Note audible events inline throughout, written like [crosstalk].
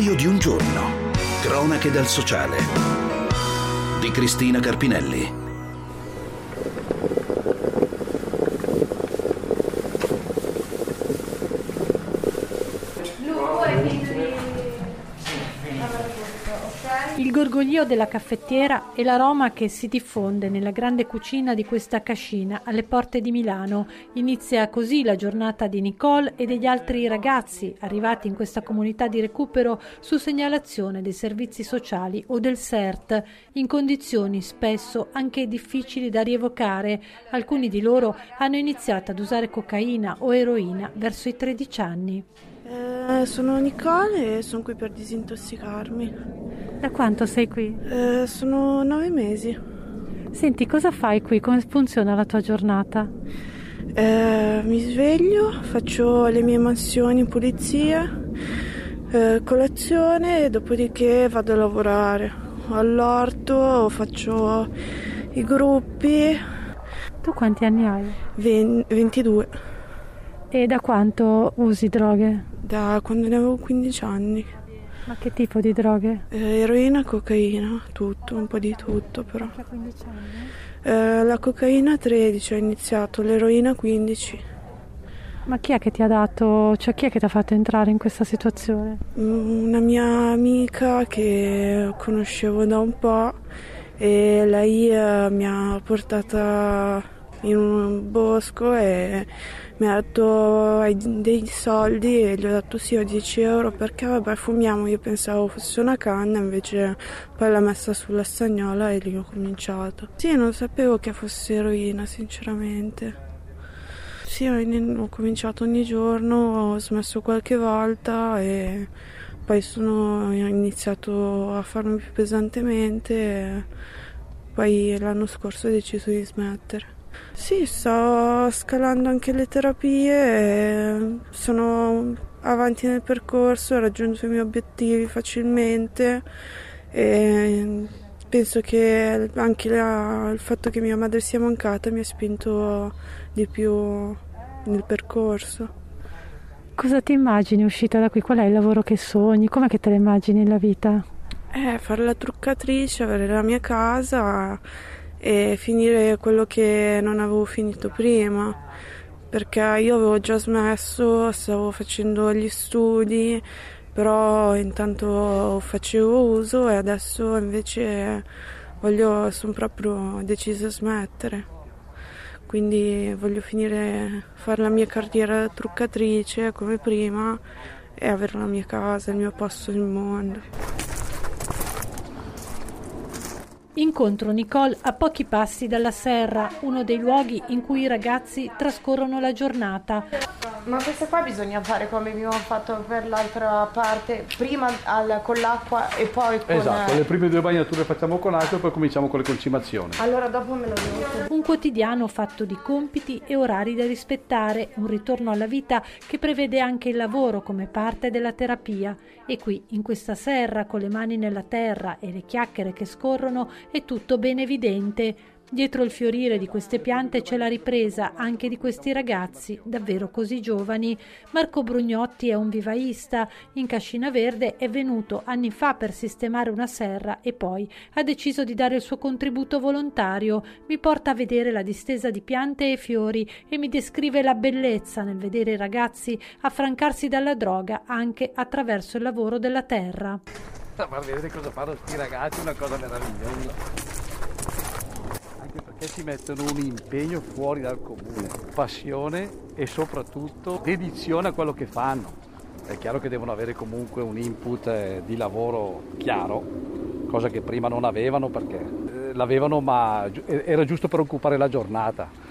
Diario di un giorno. Cronache dal sociale. Di Cristina Carpinelli. Gorgoglio della caffettiera e l'aroma che si diffonde nella grande cucina di questa cascina alle porte di Milano. Inizia così la giornata di Nicole e degli altri ragazzi arrivati in questa comunità di recupero su segnalazione dei servizi sociali o del CERT, in condizioni spesso anche difficili da rievocare. Alcuni di loro hanno iniziato ad usare cocaina o eroina verso i 13 anni. Eh, sono Nicole e sono qui per disintossicarmi. Da quanto sei qui? Eh, sono nove mesi. Senti, cosa fai qui? Come funziona la tua giornata? Eh, mi sveglio, faccio le mie mansioni, pulizia, eh, colazione e dopodiché vado a lavorare. All'orto faccio i gruppi. Tu quanti anni hai? 20, 22. E da quanto usi droghe? Da quando ne avevo 15 anni. Ma che tipo di droghe? Eh, eroina, cocaina, tutto, un po' di tutto però. Che 15 anni? Eh, la cocaina 13 ho iniziato, l'eroina 15. Ma chi è che ti ha dato, cioè chi è che ti ha fatto entrare in questa situazione? Mm, Una mia amica che conoscevo da un po' e lei eh, mi ha portata in un bosco e mi ha dato hai dei soldi e gli ho dato sì ho 10 euro perché vabbè fumiamo. Io pensavo fosse una canna invece poi l'ha messa sulla stagnola e lì ho cominciato. Sì non sapevo che fosse eroina sinceramente. Sì ho cominciato ogni giorno ho smesso qualche volta e poi sono ho iniziato a farmi più pesantemente e poi l'anno scorso ho deciso di smettere sì, sto scalando anche le terapie, sono avanti nel percorso, ho raggiunto i miei obiettivi facilmente e penso che anche la- il fatto che mia madre sia mancata mi ha spinto di più nel percorso. Cosa ti immagini uscita da qui? Qual è il lavoro che sogni? Com'è che te la immagini la vita? Eh, fare la truccatrice, avere la mia casa e finire quello che non avevo finito prima, perché io avevo già smesso, stavo facendo gli studi, però intanto facevo uso e adesso invece voglio, sono proprio decisa a smettere. Quindi voglio finire, fare la mia carriera truccatrice come prima e avere la mia casa, il mio posto nel mondo. Incontro Nicole a pochi passi dalla serra, uno dei luoghi in cui i ragazzi trascorrono la giornata. Ma questa qua bisogna fare come abbiamo fatto per l'altra parte, prima al- con l'acqua e poi con... Esatto, le prime due bagnature facciamo con acqua e poi cominciamo con le concimazioni. Allora dopo me lo devo... Un quotidiano fatto di compiti e orari da rispettare, un ritorno alla vita che prevede anche il lavoro come parte della terapia. E qui, in questa serra, con le mani nella terra e le chiacchiere che scorrono, è tutto ben evidente. Dietro il fiorire di queste piante c'è la ripresa anche di questi ragazzi, davvero così giovani. Marco Brugnotti è un vivaista. In Cascina Verde è venuto anni fa per sistemare una serra e poi ha deciso di dare il suo contributo volontario. Mi porta a vedere la distesa di piante e fiori e mi descrive la bellezza nel vedere i ragazzi affrancarsi dalla droga anche attraverso il lavoro della terra. Ma vedete cosa fanno questi ragazzi, una cosa meravigliosa. Anche perché si mettono un impegno fuori dal comune, passione e soprattutto dedizione a quello che fanno. È chiaro che devono avere comunque un input eh, di lavoro chiaro, cosa che prima non avevano perché eh, l'avevano ma era giusto per occupare la giornata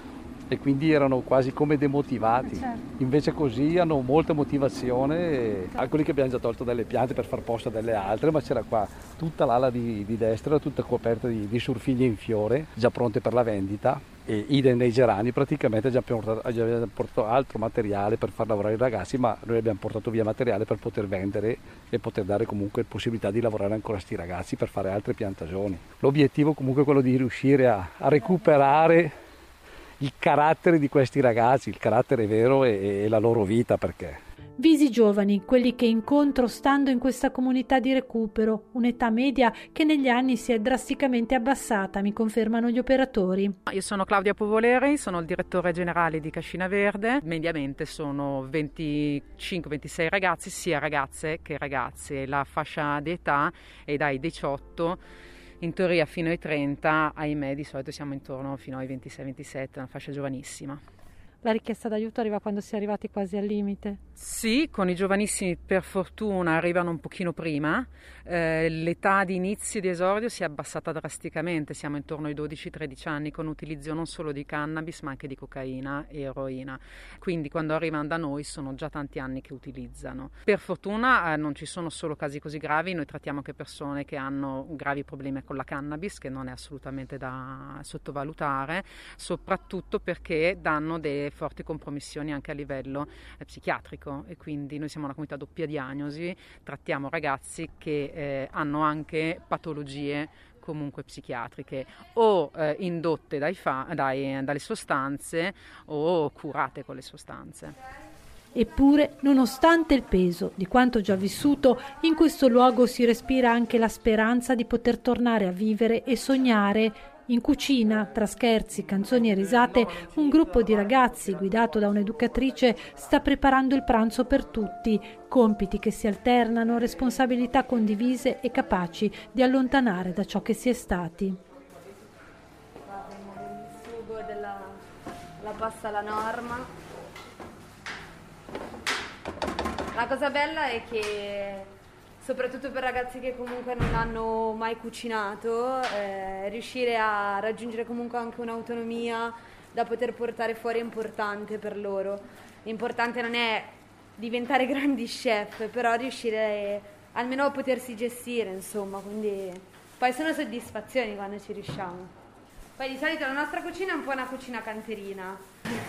e quindi erano quasi come demotivati. Invece così hanno molta motivazione, e alcuni che abbiamo già tolto delle piante per far posto a delle altre, ma c'era qua tutta l'ala di, di destra, tutta coperta di, di surfiglie in fiore, già pronte per la vendita. E idem nei gerani praticamente già portato, già abbiamo portato altro materiale per far lavorare i ragazzi, ma noi abbiamo portato via materiale per poter vendere e poter dare comunque possibilità di lavorare ancora a sti ragazzi per fare altre piantagioni. L'obiettivo comunque è quello di riuscire a, a recuperare il carattere di questi ragazzi, il carattere vero e, e la loro vita perché. Visi giovani, quelli che incontro stando in questa comunità di recupero, un'età media che negli anni si è drasticamente abbassata, mi confermano gli operatori. Io sono Claudia Povoleri, sono il direttore generale di Cascina Verde. Mediamente sono 25-26 ragazzi, sia ragazze che ragazze. La fascia di età è dai 18 in teoria fino ai 30, ahimè di solito siamo intorno fino ai 26-27, una fascia giovanissima la richiesta d'aiuto arriva quando si è arrivati quasi al limite? Sì, con i giovanissimi per fortuna arrivano un pochino prima. Eh, l'età di inizio di esordio si è abbassata drasticamente, siamo intorno ai 12-13 anni con utilizzo non solo di cannabis ma anche di cocaina e eroina. Quindi quando arrivano da noi sono già tanti anni che utilizzano. Per fortuna eh, non ci sono solo casi così gravi, noi trattiamo anche persone che hanno gravi problemi con la cannabis, che non è assolutamente da sottovalutare, soprattutto perché danno dei forti compromissioni anche a livello eh, psichiatrico e quindi noi siamo una comunità doppia diagnosi, trattiamo ragazzi che eh, hanno anche patologie comunque psichiatriche o eh, indotte dai fa- dai, dalle sostanze o curate con le sostanze. Eppure, nonostante il peso di quanto già vissuto, in questo luogo si respira anche la speranza di poter tornare a vivere e sognare in cucina, tra scherzi, canzoni e risate, un gruppo di ragazzi guidato da un'educatrice sta preparando il pranzo per tutti, compiti che si alternano, responsabilità condivise e capaci di allontanare da ciò che si è stati. La pasta alla norma. La cosa bella è che soprattutto per ragazzi che comunque non hanno mai cucinato, eh, riuscire a raggiungere comunque anche un'autonomia da poter portare fuori è importante per loro. L'importante non è diventare [laughs] grandi chef, però riuscire almeno a potersi gestire, insomma, quindi poi sono soddisfazioni quando ci riusciamo. Poi di solito la nostra cucina è un po' una cucina canterina.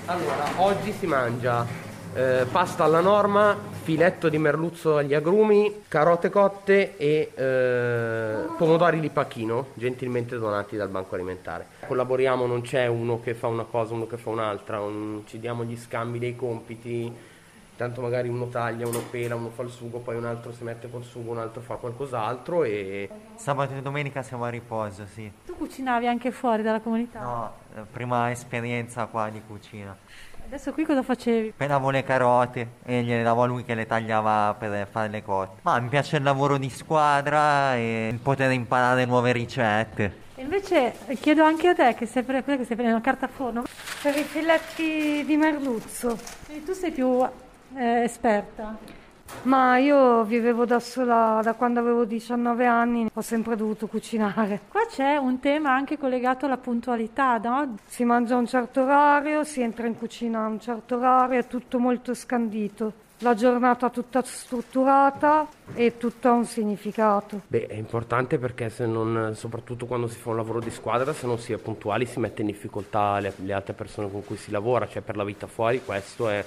Allora, oggi si mangia eh, pasta alla norma, filetto di merluzzo agli agrumi, carote cotte e eh, pomodori di pacchino, gentilmente donati dal Banco Alimentare. Collaboriamo, non c'è uno che fa una cosa, uno che fa un'altra, un, ci diamo gli scambi dei compiti, tanto magari uno taglia, uno pela, uno fa il sugo, poi un altro si mette col sugo, un altro fa qualcos'altro e... Sabato e domenica siamo a riposo, sì. Tu cucinavi anche fuori dalla comunità? No, eh, prima esperienza qua di cucina. Adesso qui cosa facevi? Pelavo le carote e gliele davo a lui che le tagliava per fare le cotte. Ma mi piace il lavoro di squadra e poter imparare nuove ricette. E invece chiedo anche a te che sei, pre- che sei prendendo carta a forno. Per i filetti di merluzzo. Quindi tu sei più eh, esperta. Ma io vivevo da sola da quando avevo 19 anni, ho sempre dovuto cucinare. Qua c'è un tema anche collegato alla puntualità, no? Si mangia a un certo orario, si entra in cucina a un certo orario, è tutto molto scandito. La giornata tutta strutturata e tutto ha un significato. Beh, è importante perché se non, soprattutto quando si fa un lavoro di squadra, se non si è puntuali si mette in difficoltà le, le altre persone con cui si lavora, cioè per la vita fuori questo è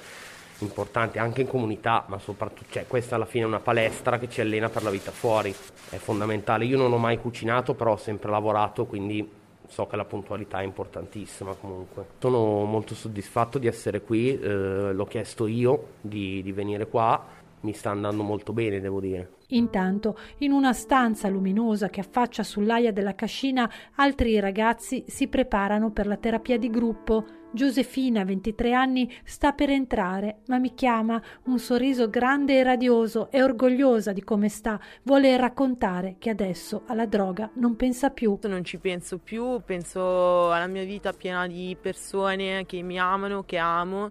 importante anche in comunità, ma soprattutto, cioè, questa alla fine è una palestra che ci allena per la vita fuori, è fondamentale. Io non ho mai cucinato, però ho sempre lavorato, quindi so che la puntualità è importantissima comunque. Sono molto soddisfatto di essere qui, eh, l'ho chiesto io di, di venire qua, mi sta andando molto bene, devo dire. Intanto, in una stanza luminosa che affaccia sull'aia della cascina, altri ragazzi si preparano per la terapia di gruppo. Giosefina, 23 anni, sta per entrare, ma mi chiama, un sorriso grande e radioso, è orgogliosa di come sta, vuole raccontare che adesso alla droga non pensa più. Non ci penso più, penso alla mia vita piena di persone che mi amano, che amo,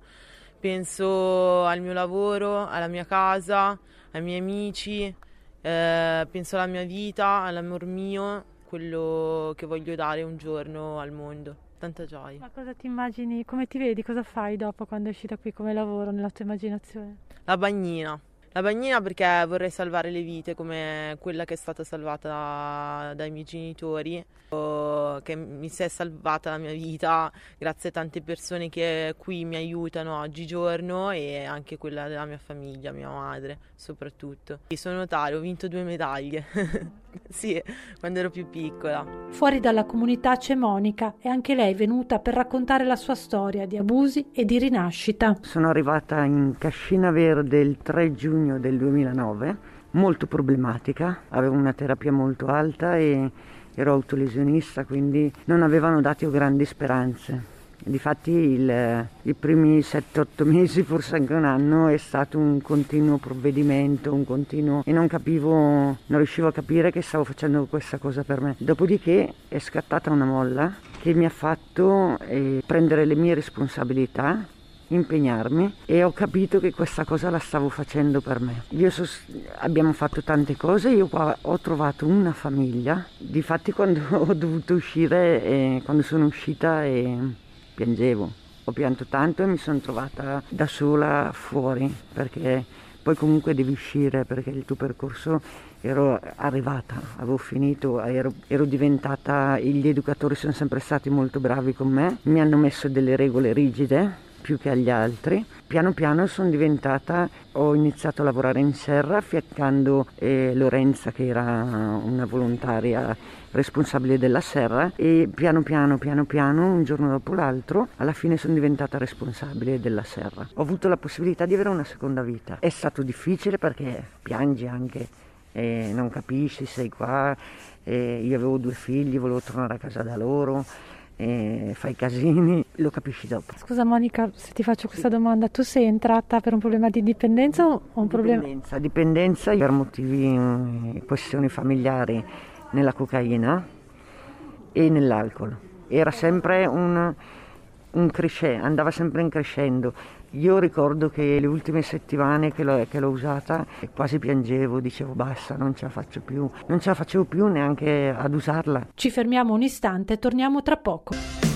penso al mio lavoro, alla mia casa, ai miei amici, eh, penso alla mia vita, all'amor mio, quello che voglio dare un giorno al mondo. Tanta gioia. Ma cosa ti immagini, come ti vedi, cosa fai dopo quando esci da qui come lavoro nella tua immaginazione? La bagnina. La bagnina perché vorrei salvare le vite come quella che è stata salvata dai miei genitori, che mi si è salvata la mia vita grazie a tante persone che qui mi aiutano oggigiorno e anche quella della mia famiglia, mia madre soprattutto. Sono notare, ho vinto due medaglie, [laughs] [laughs] sì, quando ero più piccola. Fuori dalla comunità c'è Monica e anche lei è venuta per raccontare la sua storia di abusi e di rinascita. Sono arrivata in Cascina Verde il 3 giugno del 2009, molto problematica, avevo una terapia molto alta e ero autolesionista, quindi non avevano dato grandi speranze. Difatti il, i primi 7-8 mesi, forse anche un anno, è stato un continuo provvedimento, un continuo... e non capivo, non riuscivo a capire che stavo facendo questa cosa per me. Dopodiché è scattata una molla che mi ha fatto eh, prendere le mie responsabilità impegnarmi e ho capito che questa cosa la stavo facendo per me. So, abbiamo fatto tante cose, io qua ho trovato una famiglia, difatti quando [laughs] ho dovuto uscire, eh, quando sono uscita eh, piangevo, ho pianto tanto e mi sono trovata da sola fuori perché poi comunque devi uscire perché il tuo percorso ero arrivata, avevo finito, ero, ero, diventata, gli educatori sono sempre stati molto bravi con me, mi hanno messo delle regole rigide più che agli altri. Piano piano sono diventata, ho iniziato a lavorare in serra affiancando eh, Lorenza che era una volontaria responsabile della serra e piano piano piano piano un giorno dopo l'altro alla fine sono diventata responsabile della serra. Ho avuto la possibilità di avere una seconda vita. È stato difficile perché piangi anche, eh, non capisci, sei qua, eh, io avevo due figli, volevo tornare a casa da loro e fai casini, lo capisci dopo. Scusa Monica, se ti faccio questa domanda, tu sei entrata per un problema di dipendenza o un problema? Dipendenza, dipendenza per motivi, mm, questioni familiari nella cocaina e nell'alcol. Era sempre un, un crescendo, andava sempre in crescendo. Io ricordo che le ultime settimane che l'ho, che l'ho, usata quasi piangevo, dicevo basta, non ce la faccio più, non ce la facevo più neanche ad usarla. Ci fermiamo un istante e torniamo tra poco.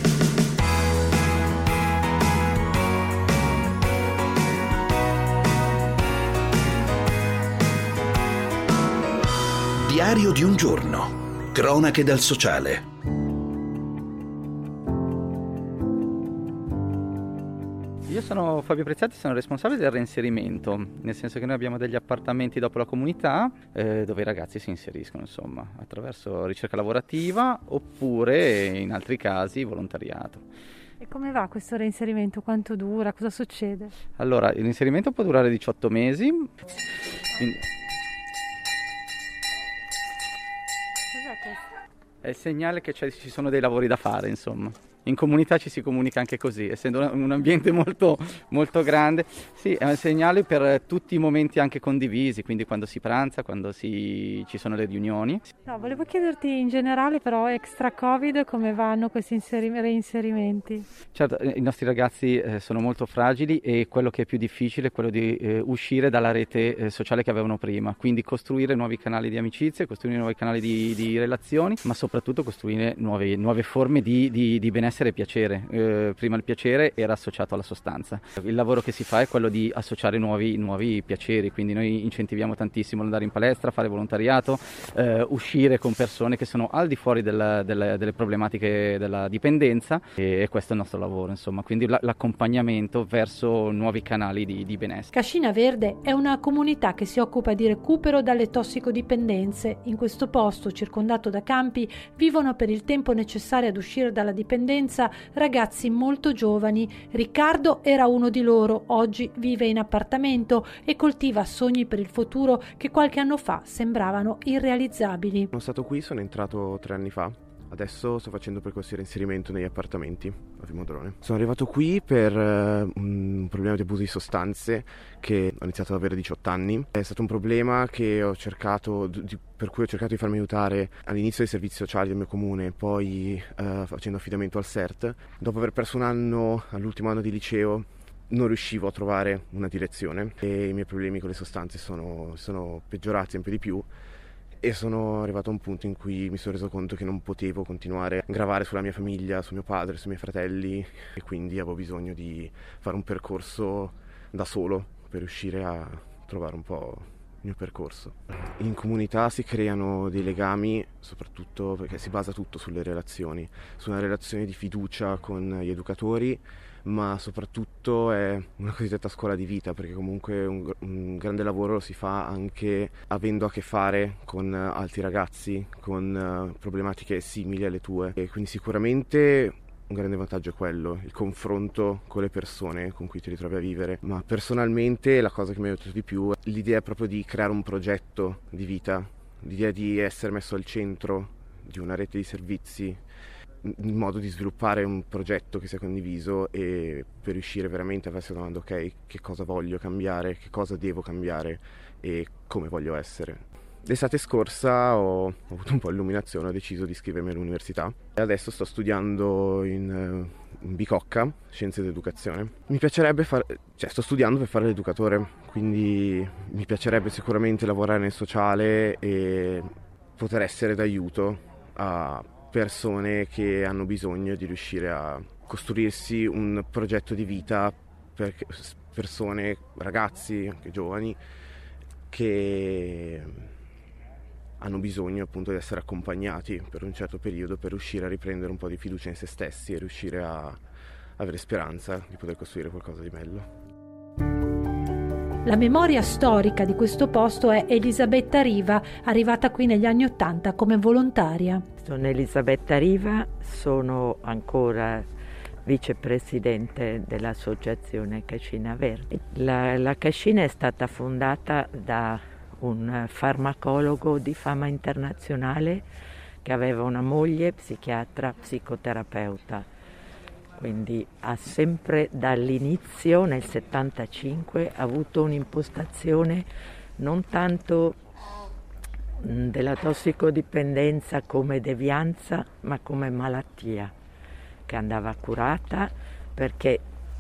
Diario di un giorno. Cronache dal sociale. Io sono Fabio Prezzati, sono responsabile del reinserimento, nel senso che noi abbiamo degli appartamenti dopo la comunità eh, dove i ragazzi si inseriscono, insomma, attraverso ricerca lavorativa oppure in altri casi volontariato. E come va questo reinserimento? Quanto dura? Cosa succede? Allora, il reinserimento può durare 18 mesi. Quindi... È il segnale che ci sono dei lavori da fare, insomma in comunità ci si comunica anche così, essendo un ambiente molto, molto grande. Sì, è un segnale per tutti i momenti anche condivisi, quindi quando si pranza, quando si, ci sono le riunioni. No, volevo chiederti in generale però extra Covid come vanno questi inseri- reinserimenti? Certo, eh, i nostri ragazzi eh, sono molto fragili e quello che è più difficile è quello di eh, uscire dalla rete eh, sociale che avevano prima, quindi costruire nuovi canali di amicizie, costruire nuovi canali di, di relazioni, ma soprattutto costruire nuove, nuove forme di, di, di benessere benessere e piacere. Eh, prima il piacere era associato alla sostanza. Il lavoro che si fa è quello di associare nuovi, nuovi piaceri, quindi noi incentiviamo tantissimo andare in palestra, fare volontariato, eh, uscire con persone che sono al di fuori del, del, delle problematiche della dipendenza e, e, questo è il nostro lavoro, insomma, quindi l'accompagnamento verso nuovi canali di, di benessere. Cascina Verde è una comunità che si occupa di recupero dalle tossicodipendenze. In questo posto, circondato da campi, vivono per il tempo necessario ad uscire dalla dipendenza adolescenza ragazzi molto giovani. Riccardo era uno di loro, oggi vive in appartamento e coltiva sogni per il futuro che qualche anno fa sembravano irrealizzabili. Sono stato qui, sono entrato tre anni fa Adesso sto facendo percorso di reinserimento negli appartamenti a Vimodrone. Sono arrivato qui per uh, un problema di abuso di sostanze che ho iniziato ad avere 18 anni. È stato un problema cercato, per cui ho cercato di farmi aiutare all'inizio dei servizi sociali del mio comune, poi uh, facendo affidamento al CERT. Dopo aver perso un anno all'ultimo anno di liceo non riuscivo a trovare una direzione e i miei problemi con le sostanze sono, sono peggiorati sempre di più e sono arrivato a un punto in cui mi sono reso conto che non potevo continuare a gravare sulla mia famiglia, su mio padre, sui miei fratelli e quindi avevo bisogno di fare un percorso da solo per riuscire a trovare un po' mio percorso. In comunità si creano dei legami, soprattutto perché si basa tutto sulle relazioni, su una relazione di fiducia con gli educatori, ma soprattutto è una cosiddetta scuola di vita, perché comunque un, un grande lavoro lo si fa anche avendo a che fare con altri ragazzi, con uh, problematiche simili alle tue. E quindi sicuramente un grande vantaggio è quello, il confronto con le persone con cui ti ritrovi a vivere, ma personalmente la cosa che mi ha aiutato di più è l'idea proprio di creare un progetto di vita, l'idea di essere messo al centro di una rete di servizi in modo di sviluppare un progetto che sia condiviso e per riuscire veramente a farsi la domanda ok che cosa voglio cambiare, che cosa devo cambiare e come voglio essere. L'estate scorsa ho, avuto un po' illuminazione, ho deciso di iscrivermi all'università e adesso sto studiando in, eh, in Bicocca, Scienze d'Educazione. Mi piacerebbe fare, cioè sto studiando per fare l'educatore, quindi mi piacerebbe sicuramente lavorare nel sociale e poter essere d'aiuto a persone che hanno bisogno di riuscire a costruirsi un progetto di vita per persone, ragazzi, anche giovani, che hanno bisogno appunto di essere accompagnati per un certo periodo per riuscire a riprendere un po' di fiducia in se stessi e riuscire a avere speranza di poter costruire qualcosa di bello. La memoria storica di questo posto è Elisabetta Riva, arrivata qui negli anni Ottanta come volontaria. Sono Elisabetta Riva, sono ancora vicepresidente dell'associazione Cascina Verdi. La, la Cascina è stata fondata da un farmacologo di fama internazionale che aveva una moglie psichiatra psicoterapeuta. Quindi ha sempre dall'inizio, nel 75, avuto un'impostazione non tanto della tossicodipendenza come devianza, ma come malattia che andava curata perché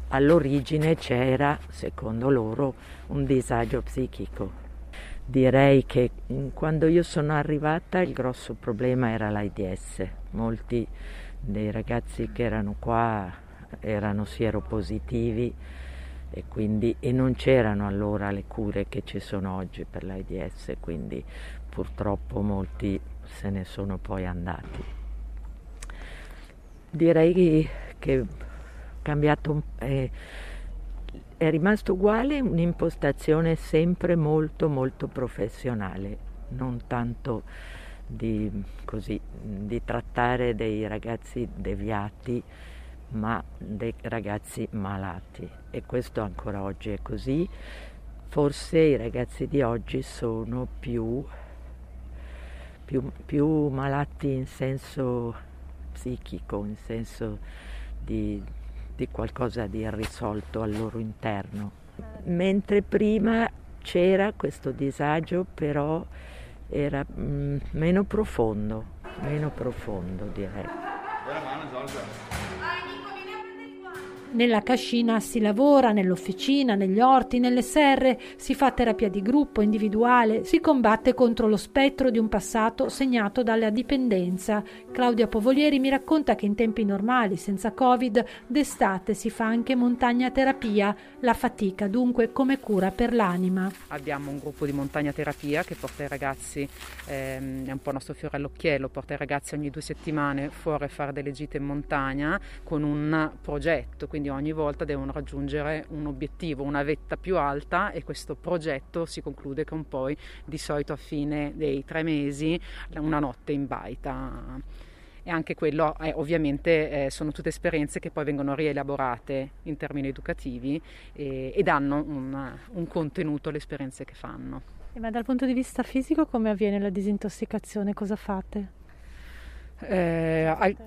all'origine c'era, secondo loro, un disagio psichico direi che mm, quando io sono arrivata il grosso problema era l'AIDS. Molti dei ragazzi che erano qua erano sieropositivi e, quindi, e non c'erano allora le cure che ci sono oggi per l'AIDS, quindi purtroppo molti se ne sono poi andati. Direi che è cambiato eh, è rimasto uguale un'impostazione sempre molto molto professionale, non tanto di, così, di trattare dei ragazzi deviati, ma dei ragazzi malati e questo ancora oggi è così. Forse i ragazzi di oggi sono più, più, più malati in senso psichico, in senso di, di qualcosa di irrisolto al loro interno. Mentre prima c'era questo disagio, però era mm, meno profondo, meno profondo direi. Nella cascina si lavora, nell'officina, negli orti, nelle serre, si fa terapia di gruppo, individuale, si combatte contro lo spettro di un passato segnato dalla dipendenza. Claudia Povolieri mi racconta che in tempi normali, senza Covid, d'estate si fa anche montagna terapia, la fatica dunque come cura per l'anima. Abbiamo un gruppo di montagna terapia che porta i ragazzi, ehm, è un po' il nostro fiore all'occhiello, porta i ragazzi ogni due settimane fuori a fare delle gite in montagna con un progetto quindi ogni volta devono raggiungere un obiettivo, una vetta più alta e questo progetto si conclude con poi di solito a fine dei tre mesi una notte in baita e anche quello eh, ovviamente eh, sono tutte esperienze che poi vengono rielaborate in termini educativi e, e danno un, un, contenuto alle esperienze che fanno. ma dal punto di vista fisico come avviene la disintossicazione? Cosa fate? Eh, al-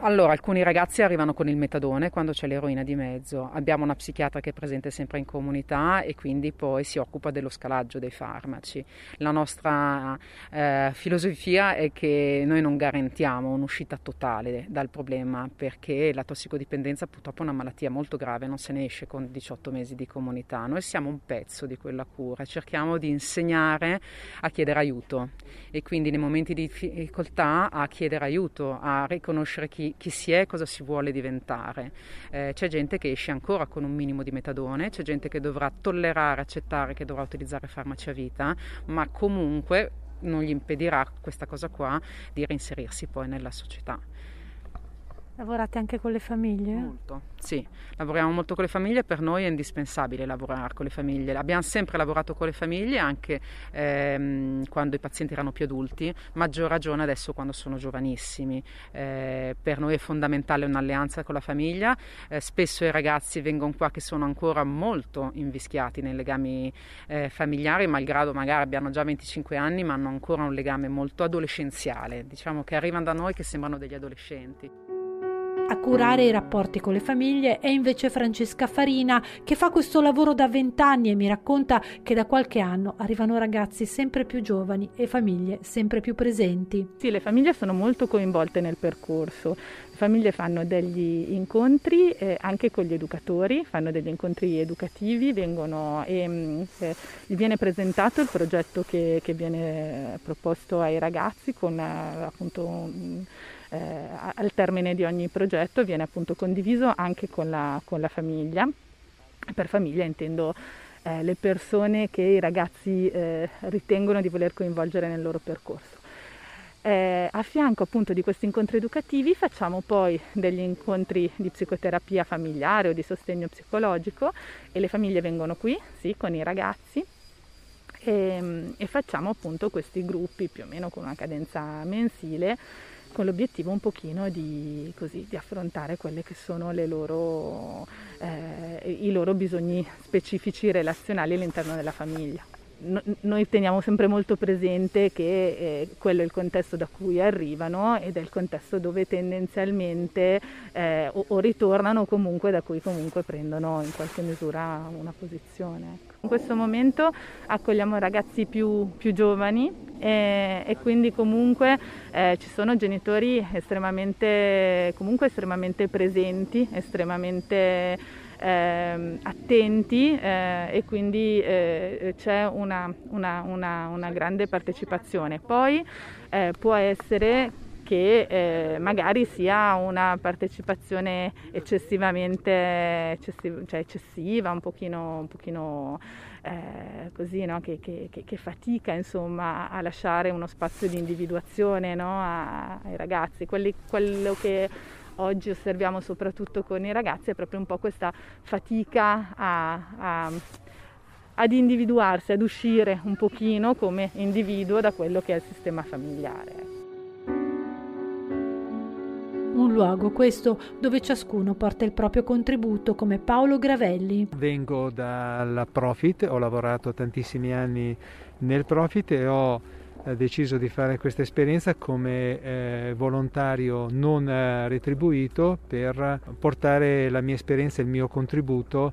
allora, alcuni ragazzi arrivano con il metadone quando c'è l'eroina di mezzo. Abbiamo una psichiatra che è presente sempre in comunità e quindi poi si occupa dello scalaggio dei farmaci. La nostra eh, filosofia è che noi non garantiamo un'uscita totale dal problema perché la tossicodipendenza purtroppo è una malattia molto grave, non se ne esce con 18 mesi di comunità. Noi siamo un pezzo di quella cura, cerchiamo di insegnare a chiedere aiuto e quindi nei momenti di difficoltà a chiedere aiuto, a riconoscere riconoscere chi, chi si è cosa si vuole diventare. Eh, c'è gente che esce ancora con un minimo di metadone, c'è gente che dovrà tollerare, accettare che dovrà utilizzare farmaci a vita, ma comunque non gli impedirà questa cosa qua di reinserirsi poi nella società. Lavorate anche con le famiglie? Molto, sì, lavoriamo molto con le famiglie, per noi è indispensabile lavorare con le famiglie. Abbiamo sempre lavorato con le famiglie anche ehm, quando i pazienti erano più adulti, maggior ragione adesso quando sono giovanissimi. Eh, per noi è fondamentale un'alleanza con la famiglia, eh, spesso i ragazzi vengono qua che sono ancora molto invischiati nei legami eh, familiari, malgrado magari abbiano già 25 anni ma hanno ancora un legame molto adolescenziale, diciamo che arrivano da noi che sembrano degli adolescenti. A curare i rapporti con le famiglie è invece Francesca Farina, che fa questo lavoro da vent'anni e mi racconta che da qualche anno arrivano ragazzi sempre più giovani e famiglie sempre più presenti. Sì, le famiglie sono molto coinvolte nel percorso. Le famiglie fanno degli incontri eh, anche con gli educatori, fanno degli incontri educativi, vengono, e, mm, eh, viene presentato il progetto che, che viene proposto ai ragazzi con eh, appunto un, eh, al termine di ogni progetto viene appunto condiviso anche con la, con la famiglia. Per famiglia intendo eh, le persone che i ragazzi eh, ritengono di voler coinvolgere nel loro percorso. Eh, a fianco appunto di questi incontri educativi facciamo poi degli incontri di psicoterapia familiare o di sostegno psicologico e le famiglie vengono qui, sì, con i ragazzi e, e facciamo appunto questi gruppi più o meno con una cadenza mensile con l'obiettivo un pochino di, così, di affrontare quelli che sono loro, eh, i loro bisogni specifici relazionali all'interno della famiglia. No, noi teniamo sempre molto presente che eh, quello è il contesto da cui arrivano ed è il contesto dove tendenzialmente eh, o, o, ritornano comunque da cui comunque prendono in qualche misura una posizione. In questo momento accogliamo ragazzi più, più giovani e, e, quindi comunque eh, ci sono genitori estremamente, estremamente presenti, estremamente eh, attenti eh, e quindi eh, c'è una, una, una, una, grande partecipazione. Poi eh, può essere che eh, magari sia una partecipazione eccessivamente eccessiva, cioè eccessiva un pochino, un pochino eh, così, no? che, che, che, fatica insomma, a lasciare uno spazio di individuazione no? a, ai ragazzi. Quelli, quello che oggi osserviamo soprattutto con i ragazzi è proprio un po' questa fatica a, a ad individuarsi, ad uscire un pochino come individuo da quello che è il sistema familiare. Un luogo questo dove ciascuno porta il proprio contributo come Paolo Gravelli. Vengo dalla Profit, ho lavorato tantissimi anni nel Profit e ho eh, deciso di fare questa esperienza come eh, volontario non eh, retribuito per portare la mia esperienza e il mio contributo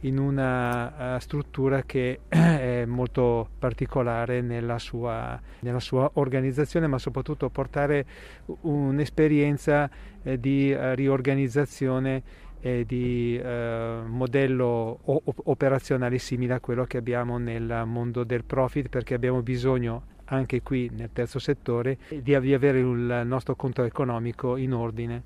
in una uh, struttura che [clears throat] è molto particolare nella sua, nella sua, organizzazione, ma soprattutto portare un'esperienza eh, di uh, riorganizzazione e di modello operazionale simile a quello che abbiamo nel mondo del profit, perché abbiamo bisogno anche qui nel terzo settore di avere il nostro conto economico in ordine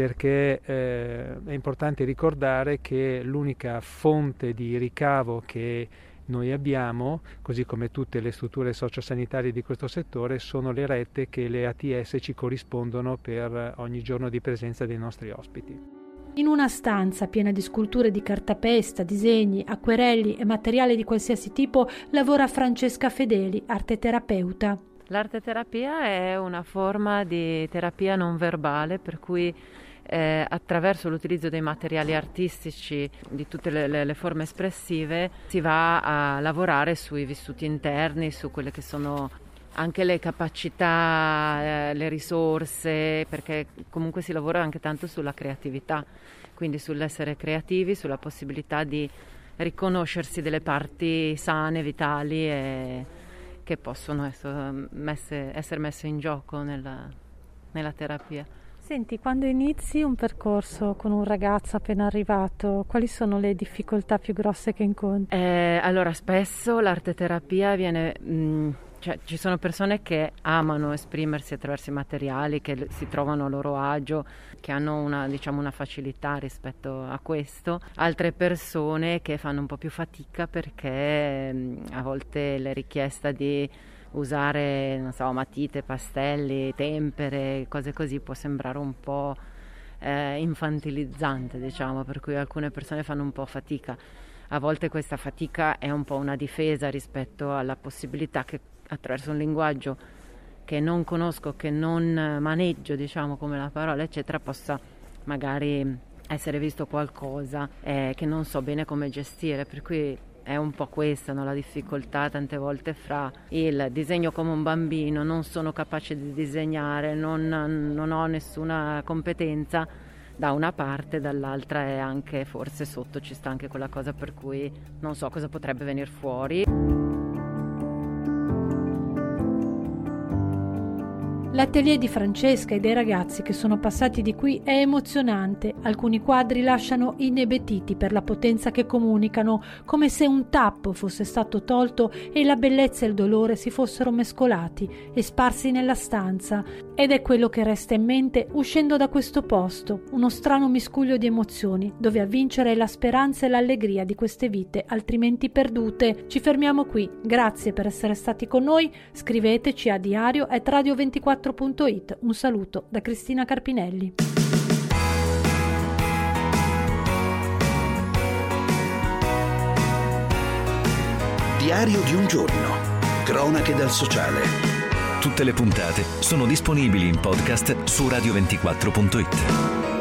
perché eh, è importante ricordare che l'unica fonte di ricavo che noi abbiamo, così come tutte le strutture sociosanitarie di questo settore, sono le rette che le ATS ci corrispondono per ogni giorno di presenza dei nostri ospiti. In una stanza piena di sculture di cartapesta, disegni, acquerelli e materiale di qualsiasi tipo lavora Francesca Fedeli, arteterapeuta. L'arteterapia è una forma di terapia non verbale per cui eh, attraverso l'utilizzo dei materiali artistici di tutte le, le, le, forme espressive si va a lavorare sui vissuti interni, su quelle che sono anche le capacità, eh, le risorse, perché comunque si lavora anche tanto sulla creatività, quindi sull'essere creativi, sulla possibilità di riconoscersi delle parti sane, vitali e che possono essere messe, essere messe in gioco nella, nella terapia. Senti, quando inizi un percorso con un ragazzo appena arrivato, quali sono le difficoltà più grosse che incontri? Eh, allora, spesso l'arte terapia viene mh, cioè, ci sono persone che amano esprimersi attraverso i materiali, che si trovano a loro agio, che hanno una, diciamo, una facilità rispetto a questo, altre persone che fanno un po' più fatica perché mh, a volte la richiesta di usare non so, matite, pastelli, tempere, cose così può sembrare un po' eh, infantilizzante, diciamo, per cui alcune persone fanno un po' fatica. A volte questa fatica è un po' una difesa rispetto alla possibilità che attraverso un linguaggio che non conosco, che non maneggio, diciamo come la parola, eccetera, possa magari essere visto qualcosa eh, che non so bene come gestire, per cui è un po' questa no? la difficoltà tante volte fra il disegno come un bambino, non sono capace di disegnare, non, non ho nessuna competenza da una parte, dall'altra è anche forse sotto ci sta anche quella cosa per cui non so cosa potrebbe venire fuori. L'atelier di Francesca e dei ragazzi che sono passati di qui è emozionante. Alcuni quadri lasciano inebetiti per la potenza che comunicano, come se un tappo fosse stato tolto e la bellezza e il dolore si fossero mescolati e sparsi nella stanza. Ed è quello che resta in mente uscendo da questo posto, uno strano miscuglio di emozioni, dove a vincere è la speranza e l'allegria di queste vite altrimenti perdute. Ci fermiamo qui. Grazie per essere stati con noi. Scriveteci a diario at radio24 4.it. Un saluto da Cristina Carpinelli. Diario di un giorno. Cronache dal sociale. Tutte le puntate sono disponibili in podcast su radio24.it.